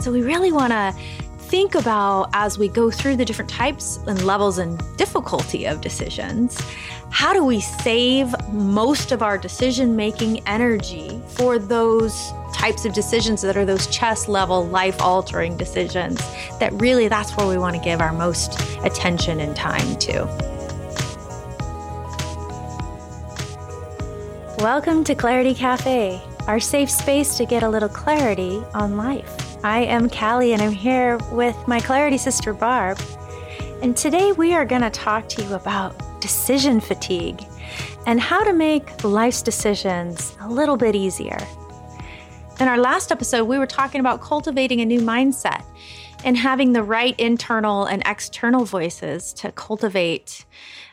So we really want to think about as we go through the different types and levels and difficulty of decisions, how do we save most of our decision making energy for those types of decisions that are those chess level life altering decisions that really that's where we want to give our most attention and time to. Welcome to Clarity Cafe, our safe space to get a little clarity on life. I am Callie and I'm here with my Clarity sister Barb. And today we are going to talk to you about decision fatigue and how to make life's decisions a little bit easier. In our last episode, we were talking about cultivating a new mindset and having the right internal and external voices to cultivate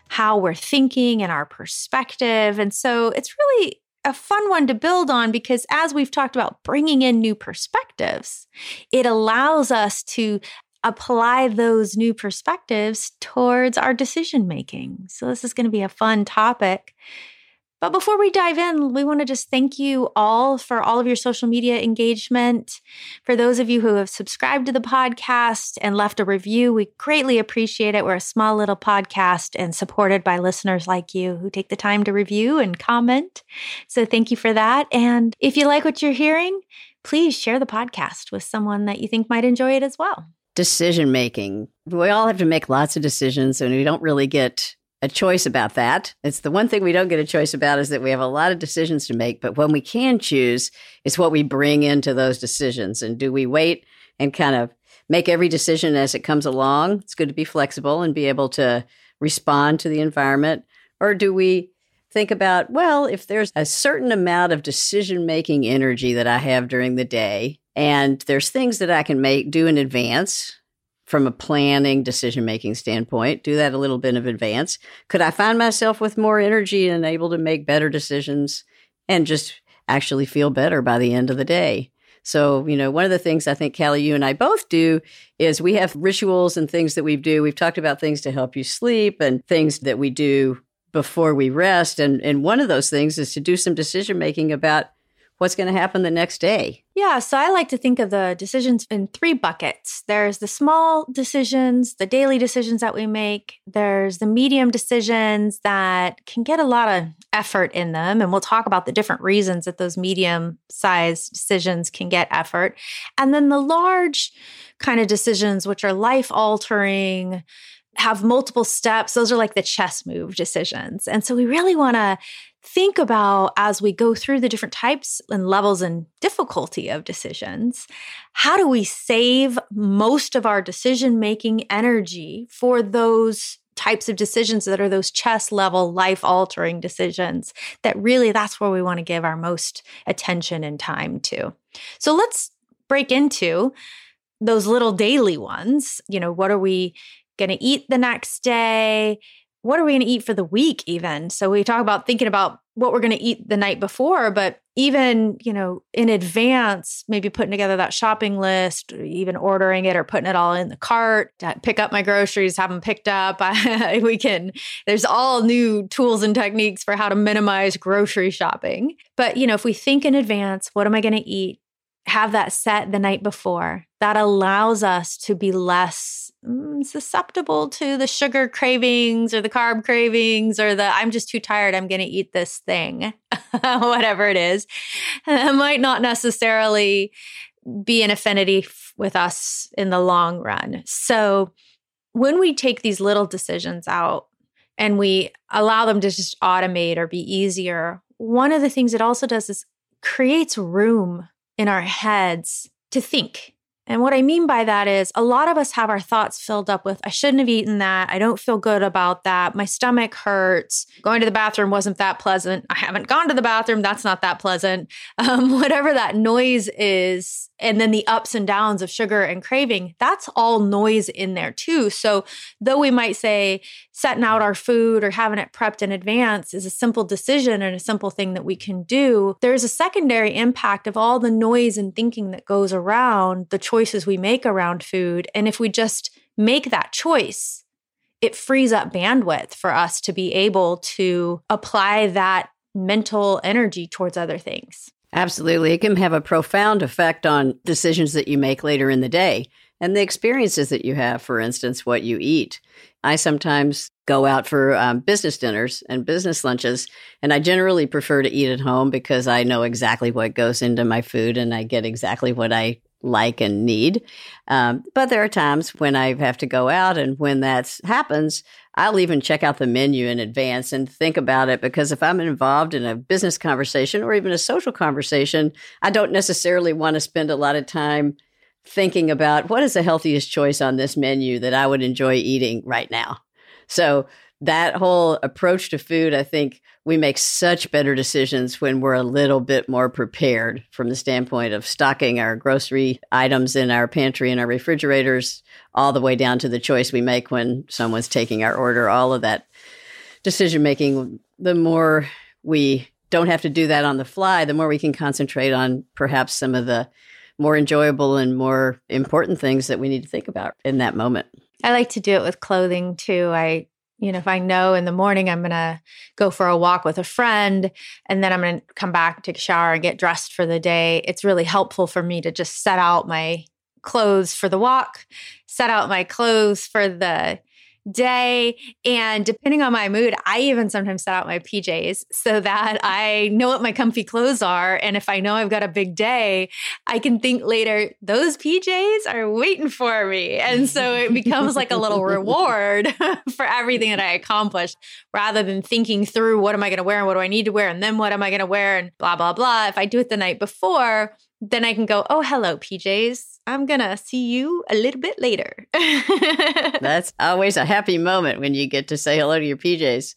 how we're thinking and our perspective. And so it's really a fun one to build on because as we've talked about bringing in new perspectives, it allows us to apply those new perspectives towards our decision making. So, this is going to be a fun topic. But before we dive in, we want to just thank you all for all of your social media engagement. For those of you who have subscribed to the podcast and left a review, we greatly appreciate it. We're a small little podcast and supported by listeners like you who take the time to review and comment. So thank you for that. And if you like what you're hearing, please share the podcast with someone that you think might enjoy it as well. Decision making. We all have to make lots of decisions and we don't really get a choice about that. It's the one thing we don't get a choice about is that we have a lot of decisions to make, but when we can choose, it's what we bring into those decisions. And do we wait and kind of make every decision as it comes along? It's good to be flexible and be able to respond to the environment. Or do we think about, well, if there's a certain amount of decision making energy that I have during the day, and there's things that I can make do in advance from a planning decision making standpoint, do that a little bit of advance. Could I find myself with more energy and able to make better decisions and just actually feel better by the end of the day? So, you know, one of the things I think, Callie, you and I both do is we have rituals and things that we do. We've talked about things to help you sleep and things that we do before we rest. And, and one of those things is to do some decision making about what's going to happen the next day. Yeah, so I like to think of the decisions in three buckets. There's the small decisions, the daily decisions that we make. There's the medium decisions that can get a lot of effort in them. And we'll talk about the different reasons that those medium sized decisions can get effort. And then the large kind of decisions, which are life altering, have multiple steps. Those are like the chess move decisions. And so we really want to think about as we go through the different types and levels and difficulty of decisions, how do we save most of our decision making energy for those types of decisions that are those chess level life altering decisions that really that's where we want to give our most attention and time to. So let's break into those little daily ones. You know, what are we going to eat the next day? What are we going to eat for the week even? So we talk about thinking about what we're going to eat the night before but even you know in advance maybe putting together that shopping list even ordering it or putting it all in the cart pick up my groceries have them picked up we can there's all new tools and techniques for how to minimize grocery shopping. But you know if we think in advance what am i going to eat? Have that set the night before. That allows us to be less Mm, susceptible to the sugar cravings or the carb cravings or the I'm just too tired, I'm going to eat this thing, whatever it is. It might not necessarily be an affinity f- with us in the long run. So when we take these little decisions out and we allow them to just automate or be easier, one of the things it also does is creates room in our heads to think and what I mean by that is a lot of us have our thoughts filled up with, I shouldn't have eaten that. I don't feel good about that. My stomach hurts. Going to the bathroom wasn't that pleasant. I haven't gone to the bathroom. That's not that pleasant. Um, whatever that noise is. And then the ups and downs of sugar and craving, that's all noise in there too. So, though we might say setting out our food or having it prepped in advance is a simple decision and a simple thing that we can do, there's a secondary impact of all the noise and thinking that goes around the choices we make around food. And if we just make that choice, it frees up bandwidth for us to be able to apply that mental energy towards other things. Absolutely. It can have a profound effect on decisions that you make later in the day and the experiences that you have, for instance, what you eat. I sometimes go out for um, business dinners and business lunches, and I generally prefer to eat at home because I know exactly what goes into my food and I get exactly what I like and need. Um, but there are times when I have to go out, and when that happens, I'll even check out the menu in advance and think about it because if I'm involved in a business conversation or even a social conversation, I don't necessarily want to spend a lot of time thinking about what is the healthiest choice on this menu that I would enjoy eating right now. So that whole approach to food, I think we make such better decisions when we're a little bit more prepared from the standpoint of stocking our grocery items in our pantry and our refrigerators, all the way down to the choice we make when someone's taking our order. All of that decision making, the more we don't have to do that on the fly, the more we can concentrate on perhaps some of the more enjoyable and more important things that we need to think about in that moment. I like to do it with clothing too. I you know, if I know in the morning I'm going to go for a walk with a friend and then I'm going to come back, take a shower, and get dressed for the day, it's really helpful for me to just set out my clothes for the walk, set out my clothes for the day. And depending on my mood, I even sometimes set out my PJs so that I know what my comfy clothes are. And if I know I've got a big day, I can think later, those PJs are waiting for me. And so it becomes like a little reward for everything that I accomplished rather than thinking through what am I going to wear and what do I need to wear and then what am I going to wear and blah, blah, blah. If I do it the night before, then I can go, oh, hello, PJs. I'm going to see you a little bit later. That's always a happy moment when you get to say hello to your PJs.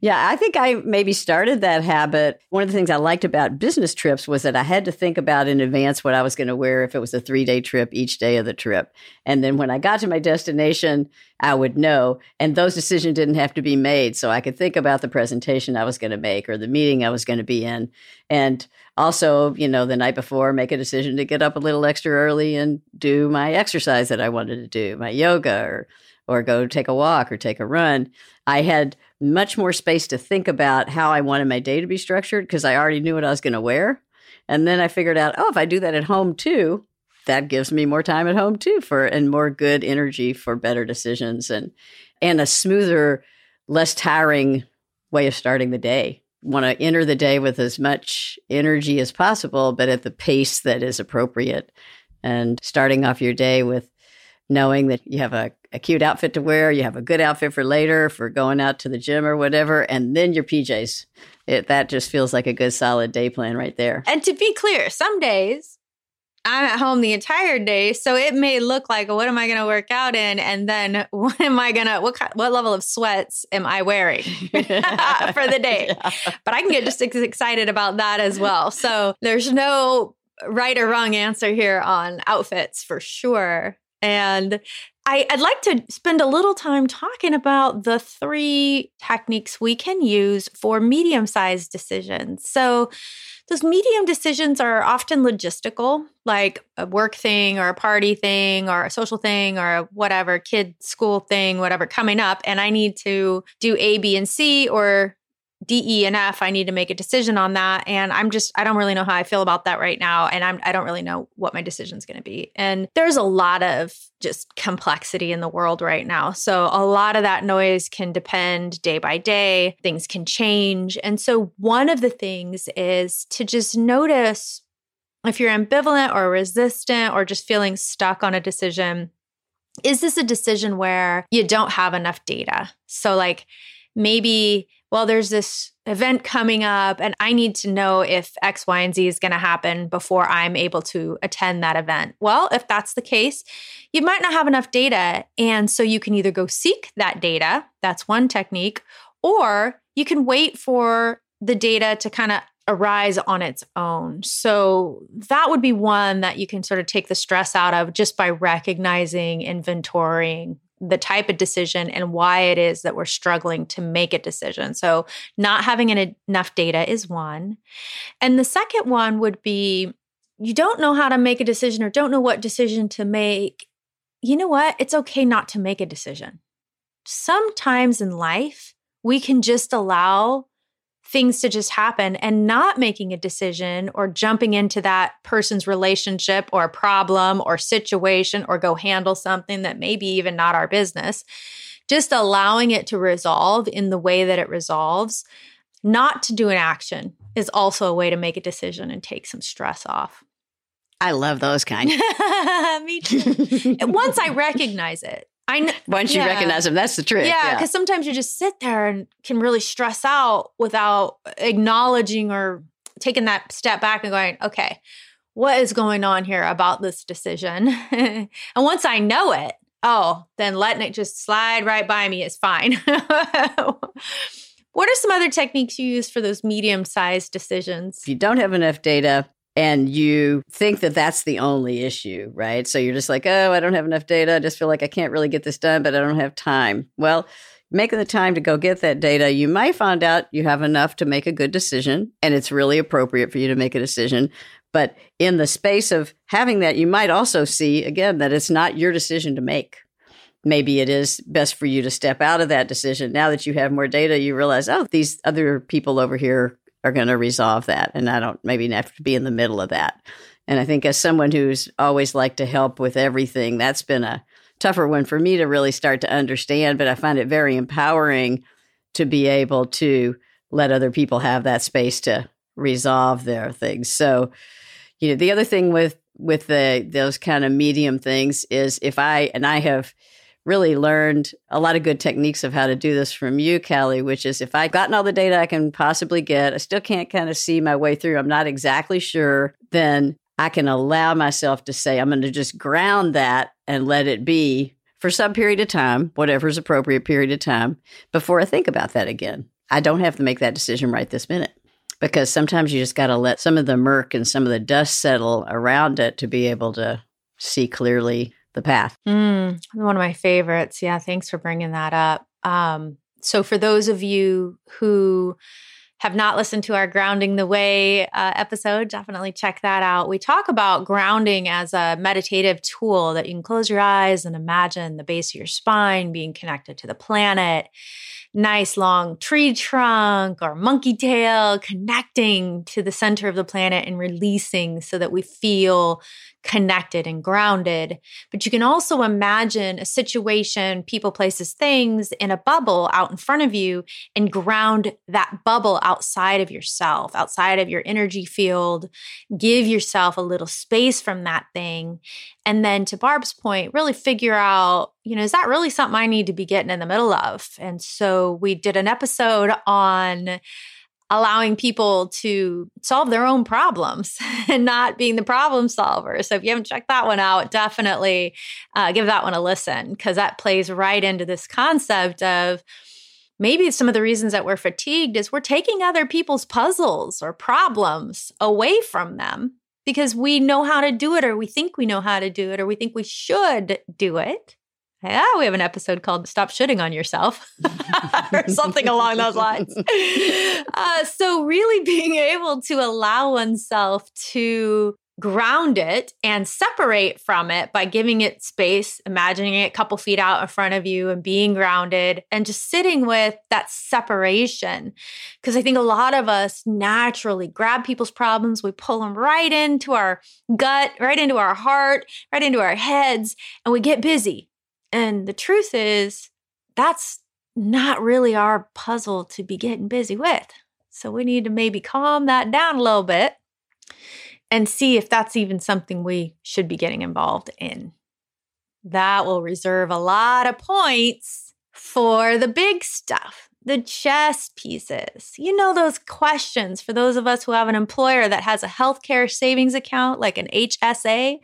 Yeah, I think I maybe started that habit. One of the things I liked about business trips was that I had to think about in advance what I was going to wear if it was a three day trip each day of the trip. And then when I got to my destination, I would know. And those decisions didn't have to be made. So I could think about the presentation I was going to make or the meeting I was going to be in. And also, you know, the night before, make a decision to get up a little extra early and do my exercise that I wanted to do, my yoga or or go take a walk or take a run. I had much more space to think about how I wanted my day to be structured because I already knew what I was going to wear. And then I figured out, oh, if I do that at home too, that gives me more time at home too for and more good energy for better decisions and and a smoother, less tiring way of starting the day. Want to enter the day with as much energy as possible, but at the pace that is appropriate. And starting off your day with knowing that you have a, a cute outfit to wear, you have a good outfit for later, for going out to the gym or whatever, and then your PJs. It, that just feels like a good solid day plan right there. And to be clear, some days I'm at home the entire day, so it may look like what am I going to work out in, and then what am I going to what kind, what level of sweats am I wearing for the day? Yeah. But I can get just excited about that as well. So there's no right or wrong answer here on outfits for sure. And I, would like to spend a little time talking about the three techniques we can use for medium sized decisions. So, those medium decisions are often logistical, like a work thing or a party thing or a social thing or whatever kid school thing, whatever coming up. And I need to do A, B, and C or D, E, and F, I need to make a decision on that. And I'm just, I don't really know how I feel about that right now. And I'm, I don't really know what my decision is going to be. And there's a lot of just complexity in the world right now. So a lot of that noise can depend day by day, things can change. And so one of the things is to just notice if you're ambivalent or resistant or just feeling stuck on a decision. Is this a decision where you don't have enough data? So, like, maybe well, there's this event coming up and I need to know if X, Y, and Z is going to happen before I'm able to attend that event. Well, if that's the case, you might not have enough data. And so you can either go seek that data, that's one technique, or you can wait for the data to kind of arise on its own. So that would be one that you can sort of take the stress out of just by recognizing, inventorying the type of decision and why it is that we're struggling to make a decision. So, not having enough data is one. And the second one would be you don't know how to make a decision or don't know what decision to make. You know what? It's okay not to make a decision. Sometimes in life, we can just allow things to just happen and not making a decision or jumping into that person's relationship or problem or situation or go handle something that maybe even not our business. Just allowing it to resolve in the way that it resolves, not to do an action is also a way to make a decision and take some stress off. I love those kind. Me too. Once I recognize it, I know, once yeah. you recognize them, that's the trick. Yeah, because yeah. sometimes you just sit there and can really stress out without acknowledging or taking that step back and going, okay, what is going on here about this decision? and once I know it, oh, then letting it just slide right by me is fine. what are some other techniques you use for those medium sized decisions? If you don't have enough data, and you think that that's the only issue, right? So you're just like, oh, I don't have enough data. I just feel like I can't really get this done, but I don't have time. Well, making the time to go get that data, you might find out you have enough to make a good decision and it's really appropriate for you to make a decision. But in the space of having that, you might also see again that it's not your decision to make. Maybe it is best for you to step out of that decision. Now that you have more data, you realize, oh, these other people over here are going to resolve that. And I don't maybe have to be in the middle of that. And I think as someone who's always liked to help with everything, that's been a tougher one for me to really start to understand. But I find it very empowering to be able to let other people have that space to resolve their things. So, you know, the other thing with with the those kind of medium things is if I and I have really learned a lot of good techniques of how to do this from you, Callie, which is if I've gotten all the data I can possibly get, I still can't kind of see my way through, I'm not exactly sure, then I can allow myself to say, I'm going to just ground that and let it be for some period of time, whatever's appropriate period of time, before I think about that again. I don't have to make that decision right this minute because sometimes you just got to let some of the murk and some of the dust settle around it to be able to see clearly the path. Mm, one of my favorites. Yeah, thanks for bringing that up. Um, so, for those of you who have not listened to our Grounding the Way uh, episode, definitely check that out. We talk about grounding as a meditative tool that you can close your eyes and imagine the base of your spine being connected to the planet. Nice long tree trunk or monkey tail connecting to the center of the planet and releasing so that we feel connected and grounded. But you can also imagine a situation, people, places, things in a bubble out in front of you and ground that bubble outside of yourself, outside of your energy field. Give yourself a little space from that thing. And then to Barb's point, really figure out, you know, is that really something I need to be getting in the middle of? And so we did an episode on allowing people to solve their own problems and not being the problem solver. So if you haven't checked that one out, definitely uh, give that one a listen because that plays right into this concept of maybe some of the reasons that we're fatigued is we're taking other people's puzzles or problems away from them because we know how to do it or we think we know how to do it or we think we should do it. Yeah, we have an episode called Stop Shoulding on Yourself or something along those lines. Uh, so, really being able to allow oneself to ground it and separate from it by giving it space, imagining it a couple feet out in front of you and being grounded and just sitting with that separation. Because I think a lot of us naturally grab people's problems, we pull them right into our gut, right into our heart, right into our heads, and we get busy and the truth is, that's not really our puzzle to be getting busy with. So we need to maybe calm that down a little bit and see if that's even something we should be getting involved in. That will reserve a lot of points for the big stuff the chess pieces. You know, those questions for those of us who have an employer that has a healthcare savings account like an HSA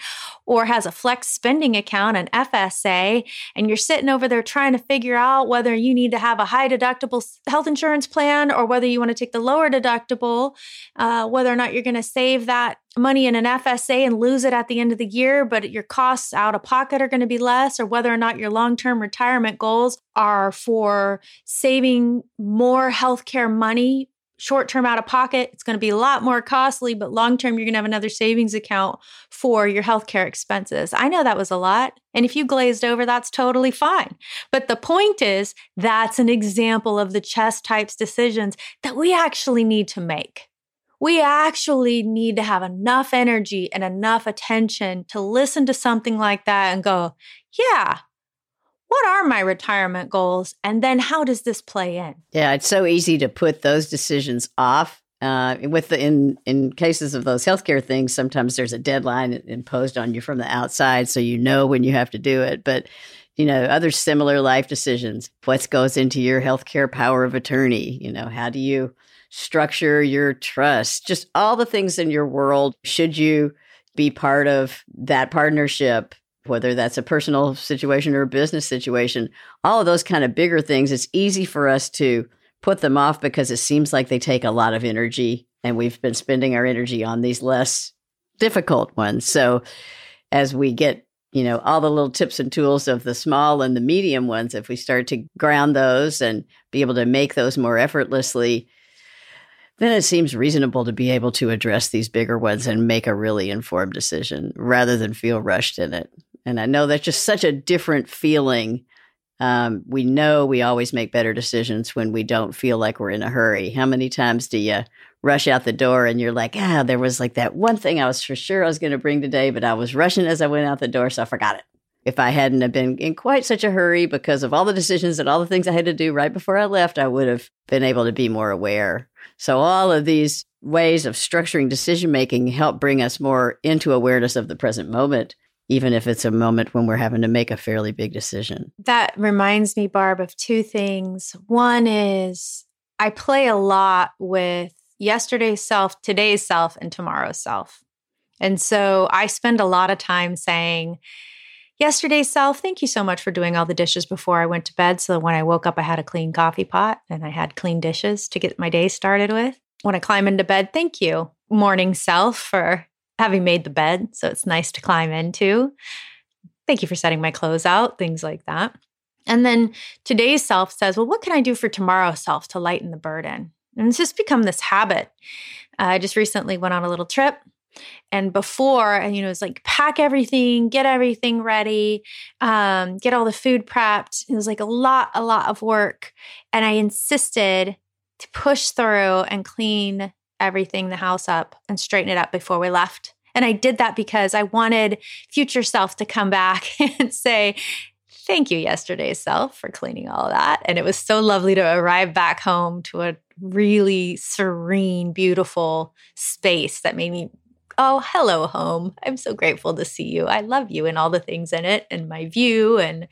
or has a flex spending account, an FSA, and you're sitting over there trying to figure out whether you need to have a high deductible health insurance plan or whether you want to take the lower deductible, uh, whether or not you're going to save that money in an FSA and lose it at the end of the year, but your costs out of pocket are going to be less, or whether or not your long term retirement goals are for saving more healthcare money short term out of pocket, it's going to be a lot more costly, but long term, you're going to have another savings account for your healthcare expenses. I know that was a lot. And if you glazed over, that's totally fine. But the point is, that's an example of the chess types decisions that we actually need to make. We actually need to have enough energy and enough attention to listen to something like that and go, yeah, what are my retirement goals? And then how does this play in? Yeah it's so easy to put those decisions off uh, with the in in cases of those healthcare things sometimes there's a deadline imposed on you from the outside so you know when you have to do it. But you know other similar life decisions what goes into your healthcare power of attorney? You know how do you structure your trust just all the things in your world should you be part of that partnership whether that's a personal situation or a business situation, all of those kind of bigger things, it's easy for us to put them off because it seems like they take a lot of energy and we've been spending our energy on these less difficult ones. So as we get, you know, all the little tips and tools of the small and the medium ones, if we start to ground those and be able to make those more effortlessly, then it seems reasonable to be able to address these bigger ones and make a really informed decision rather than feel rushed in it. And I know that's just such a different feeling. Um, we know we always make better decisions when we don't feel like we're in a hurry. How many times do you rush out the door and you're like, ah, there was like that one thing I was for sure I was going to bring today, but I was rushing as I went out the door, so I forgot it. If I hadn't have been in quite such a hurry because of all the decisions and all the things I had to do right before I left, I would have been able to be more aware. So all of these ways of structuring decision making help bring us more into awareness of the present moment even if it's a moment when we're having to make a fairly big decision. That reminds me, Barb, of two things. One is I play a lot with yesterday's self, today's self, and tomorrow's self. And so I spend a lot of time saying, Yesterday's self, thank you so much for doing all the dishes before I went to bed. So that when I woke up, I had a clean coffee pot and I had clean dishes to get my day started with. When I climb into bed, thank you, morning self, for having made the bed, so it's nice to climb into. Thank you for setting my clothes out, things like that. And then today's self says, Well, what can I do for tomorrow's self to lighten the burden? And it's just become this habit. I just recently went on a little trip. And before, and you know, it's like pack everything, get everything ready, um, get all the food prepped. It was like a lot, a lot of work. And I insisted to push through and clean everything, the house up and straighten it up before we left. And I did that because I wanted future self to come back and say, Thank you, yesterday's self, for cleaning all that. And it was so lovely to arrive back home to a really serene, beautiful space that made me, oh, hello, home. I'm so grateful to see you. I love you and all the things in it and my view. And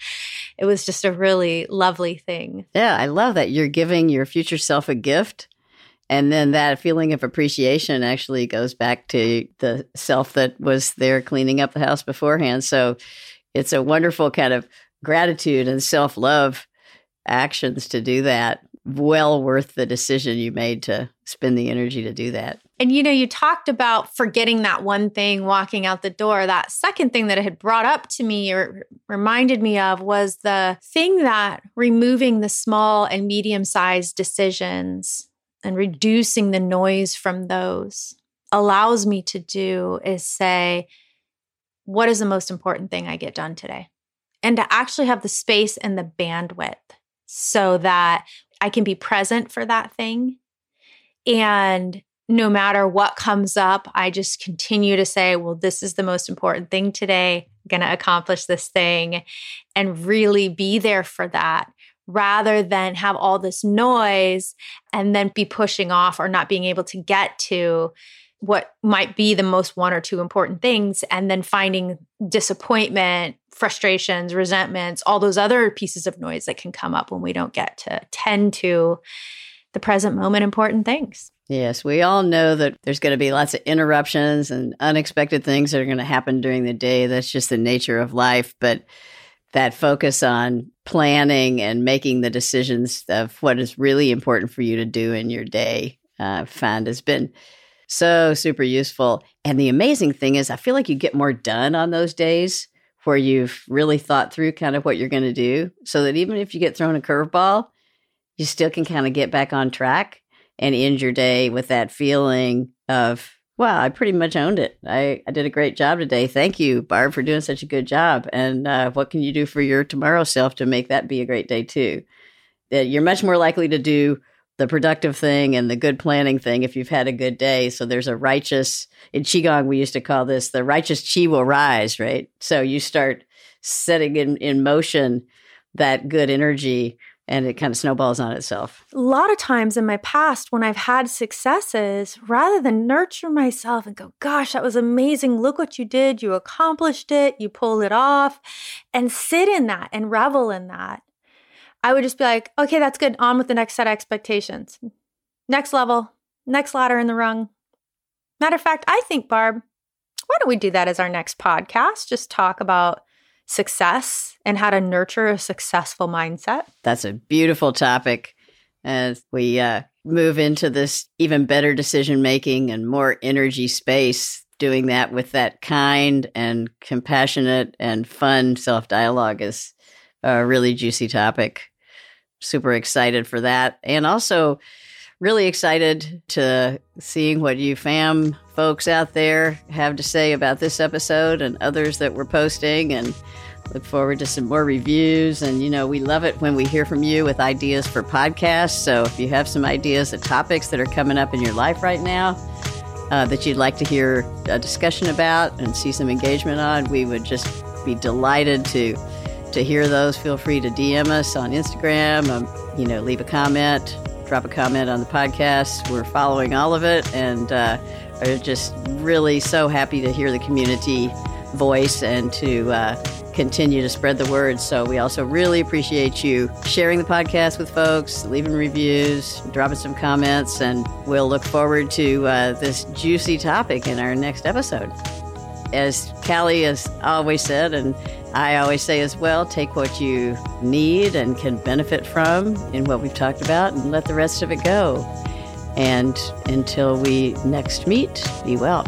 it was just a really lovely thing. Yeah, I love that you're giving your future self a gift and then that feeling of appreciation actually goes back to the self that was there cleaning up the house beforehand. So it's a wonderful kind of gratitude and self love actions to do that. Well worth the decision you made to spend the energy to do that. And you know, you talked about forgetting that one thing walking out the door. That second thing that it had brought up to me or reminded me of was the thing that removing the small and medium sized decisions and reducing the noise from those allows me to do is say, what is the most important thing I get done today? And to actually have the space and the bandwidth so that I can be present for that thing. And no matter what comes up, I just continue to say, well, this is the most important thing today. Going to accomplish this thing and really be there for that rather than have all this noise and then be pushing off or not being able to get to what might be the most one or two important things and then finding disappointment, frustrations, resentments, all those other pieces of noise that can come up when we don't get to tend to the present moment important things. Yes, we all know that there's going to be lots of interruptions and unexpected things that are going to happen during the day. That's just the nature of life. But that focus on planning and making the decisions of what is really important for you to do in your day, uh, find has been so super useful. And the amazing thing is, I feel like you get more done on those days where you've really thought through kind of what you're going to do, so that even if you get thrown a curveball, you still can kind of get back on track. And end your day with that feeling of, wow, I pretty much owned it. I, I did a great job today. Thank you, Barb, for doing such a good job. And uh, what can you do for your tomorrow self to make that be a great day too? That you're much more likely to do the productive thing and the good planning thing if you've had a good day. So there's a righteous, in Qigong, we used to call this the righteous chi will rise, right? So you start setting in, in motion that good energy and it kind of snowballs on itself. A lot of times in my past, when I've had successes, rather than nurture myself and go, gosh, that was amazing. Look what you did. You accomplished it. You pulled it off and sit in that and revel in that. I would just be like, okay, that's good. On with the next set of expectations. Next level, next ladder in the rung. Matter of fact, I think, Barb, why don't we do that as our next podcast? Just talk about success and how to nurture a successful mindset. That's a beautiful topic as we uh, move into this even better decision making and more energy space. Doing that with that kind and compassionate and fun self dialogue is a really juicy topic. Super excited for that. And also, really excited to seeing what you fam folks out there have to say about this episode and others that we're posting and look forward to some more reviews. And you know we love it when we hear from you with ideas for podcasts. So if you have some ideas of topics that are coming up in your life right now uh, that you'd like to hear a discussion about and see some engagement on we would just be delighted to to hear those. Feel free to dm us on instagram um, you know leave a comment drop a comment on the podcast. We're following all of it and uh, are just really so happy to hear the community voice and to uh, continue to spread the word. So we also really appreciate you sharing the podcast with folks, leaving reviews, dropping some comments, and we'll look forward to uh, this juicy topic in our next episode. As Callie has always said, and I always say as well take what you need and can benefit from in what we've talked about and let the rest of it go. And until we next meet, be well.